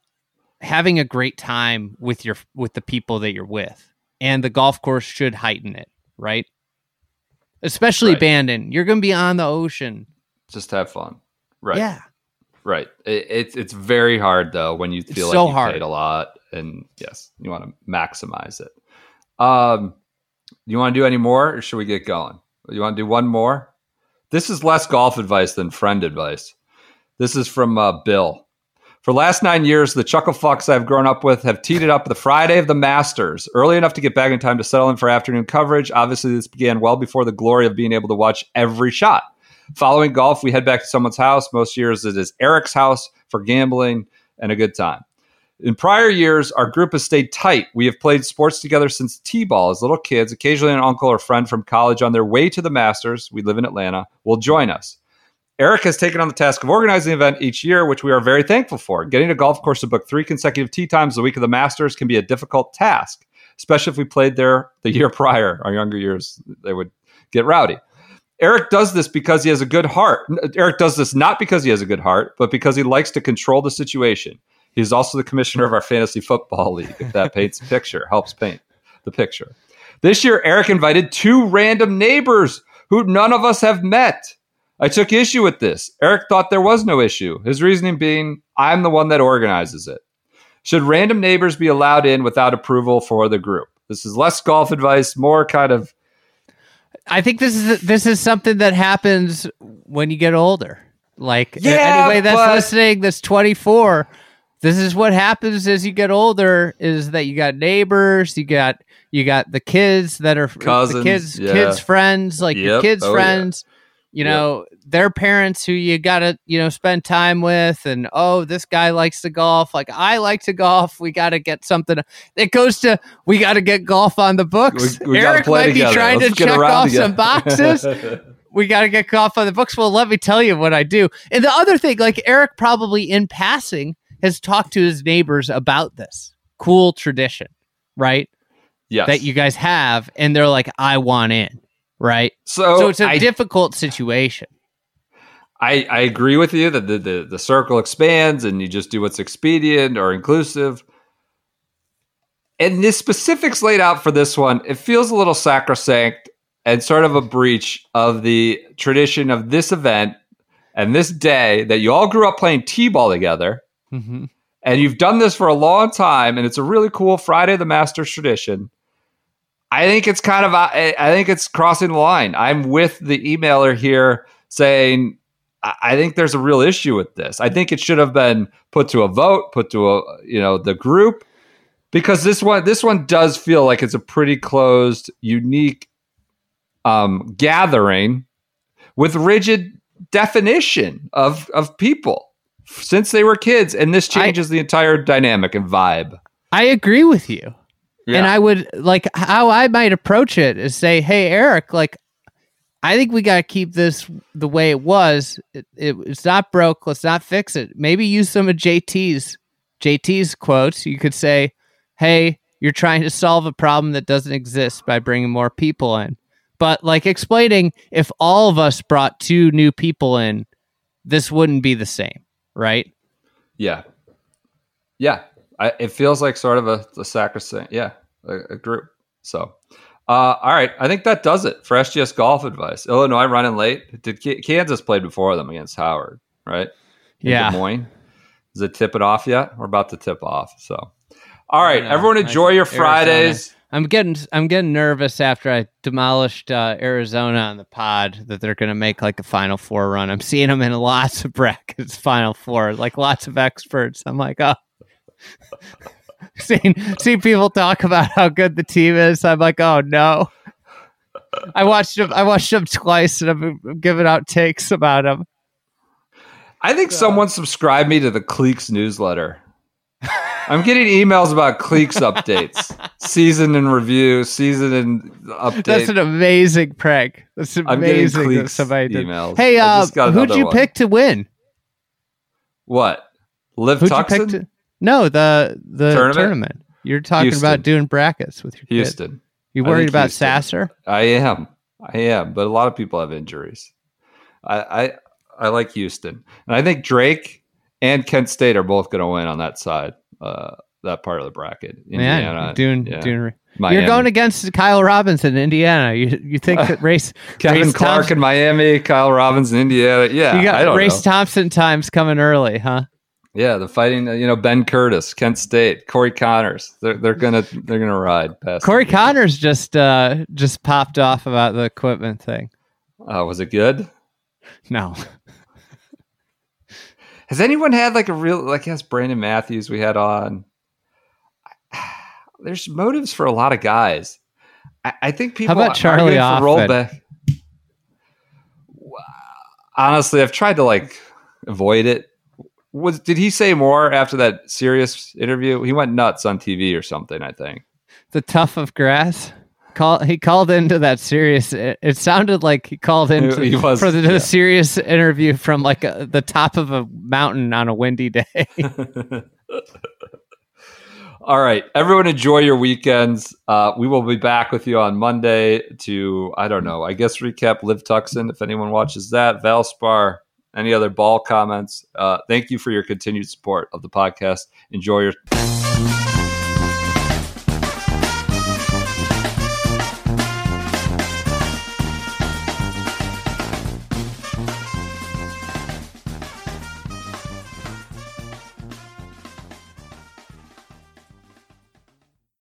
having a great time with your with the people that you're with and the golf course should heighten it right especially Right. Bandon. you're going to be on the ocean Just have fun. Right. yeah Right. It, it's it's very hard though when you feel like so you hard. paid a lot, and yes, you want to maximize it. Um, you want to do any more, or should we get going? You want to do one more? This is less golf advice than friend advice. This is from uh, Bill. For last nine years, the chuckle fucks I've grown up with have teed it up the Friday of the Masters, early enough to get back in time to settle in for afternoon coverage. Obviously, this began well before the glory of being able to watch every shot. Following golf, we head back to someone's house. Most years, it is Eric's house for gambling and a good time. In prior years, our group has stayed tight. We have played sports together since T ball as little kids. Occasionally, an uncle or friend from college on their way to the Masters, we live in Atlanta, will join us. Eric has taken on the task of organizing the event each year, which we are very thankful for. Getting a golf course to book three consecutive tee times the week of the Masters can be a difficult task, especially if we played there the year prior. Our younger years, they would get rowdy. Eric does this because he has a good heart. Uh, Eric does this not because he has a good heart, but because he likes to control the situation. He's also the commissioner of our fantasy football league, if that paints a picture, helps paint the picture. This year, Eric invited two random neighbors who none of us have met. I took issue with this. Eric thought there was no issue. His reasoning being, I'm the one that organizes it. Should random neighbors be allowed in without approval for the group? This is less golf advice, more kind of I think this is this is something that happens when you get older. Like Yeah, anybody that's but- listening, that's 24, this is what happens as you get older. Is that you got neighbors, you got you got the kids that are Cousins, the kids, yeah. kids friends, like your kids Oh, yeah. You Yep. know, their parents who you gotta you know spend time with, and oh, this guy likes to golf. Like I like to golf. We got to get something. It goes to we got to get golf on the books. we, we gotta Eric play might together. be trying Let's to check off together. some boxes. we got to get golf on the books. Well, let me tell you what I do. And the other thing, like Eric probably in passing has talked to his neighbors about this. cool tradition, right? Yes. That you guys have, and they're like, I want in, right? so, so it's a I, difficult situation. I, I agree with you that the, the, the circle expands and you just do what's expedient or inclusive. And the specifics laid out for this one, it feels a little sacrosanct and sort of a breach of the tradition of this event and this day that you all grew up playing t-ball together Mm-hmm. and you've done this for a long time and it's a really cool friday the masters tradition i think it's kind of i I think it's crossing the line. I'm with the emailer here saying i I think there's a real issue with this. I think it should have been put to a vote put to a you know the group because this one this one does feel like it's a pretty closed unique um gathering with rigid definition of of people since they were kids and this I- changes the entire dynamic and vibe. I agree with you. Yeah. And I would like how I might approach it is say, "Hey, Eric, like, I think we got to keep this the way it was. It, it, it's not broke. Let's not fix it. Maybe use some of JT's JT's quotes. You could say, "Hey, you're trying to solve a problem that doesn't exist by bringing more people in." But like explaining, if all of us brought two new people in, this wouldn't be the same, right? Yeah. Yeah. I, it feels like sort of a, a sacrosanct, yeah, a, a group. So, uh, all right. I think that does it for SGS golf advice. Illinois running late. Did K- Kansas played before them against Howard, right? In Yeah. Des Moines. Is it tip it off yet? We're about to tip off. So, all right. know. Everyone enjoy think your Arizona- Fridays. I'm getting I'm getting nervous after I demolished uh, Arizona on the pod that they're going to make like a Final Four run. I'm seeing them in lots of brackets, Final Four, like lots of experts. I'm like, oh, seeing seeing people talk about how good the team is. I'm like, oh no. I watched them. I watched them twice, and I'm giving out takes about them. I think someone subscribed me to the Cleeks newsletter. I'm getting emails about Cleeks updates, season and review, season and update. That's an amazing prank. That's amazing. I'm getting amazing. that Cleeks somebody did. emails. Hey, uh, who'd you one. pick to win? What? LIV Who'd Tucson? You? No, the the Tournament? tournament. You're talking Houston. about doing brackets with your kid. Houston. You I worried about Houston. Sasser? I am. I am. But a lot of people have injuries. I I, I like Houston, and I think Drake and Kent State are both going to win on that side. Uh, that part of the bracket. Indiana, Man, doing yeah. doing. Miami. You're going against Kyle Robinson, in Indiana. You you think that race Kevin Race Clark Thompson- in Miami, Kyle Robbins in Indiana. Yeah, you got Race know. Thompson times coming early, huh? Yeah, the fighting. uh, You know, Ben Curtis, Kent State, Corey Conners. They're they're gonna they're gonna ride past. Corey. Conners just uh just popped off about the equipment thing. Uh, was it good? No, Has anyone had like a real like? Has Brandon Matthews we had on? There's motives for a lot of guys. I, I think people. about are Charlie rollback. Honestly, I've tried to like avoid it. Was did he say more after that Sirius interview? He went nuts on TV or something. I think. the tough of grass. Call he called into that Sirius. It, it sounded like he called into He was, for the, the Sirius interview from like a, the top of a mountain on a windy day. All right, everyone, enjoy your weekends. Uh, we will be back with you on Monday to I don't know. I guess recap LIV Tucson if anyone watches that. Valspar. Any other ball comments? Uh, thank you for your continued support of the podcast. Enjoy your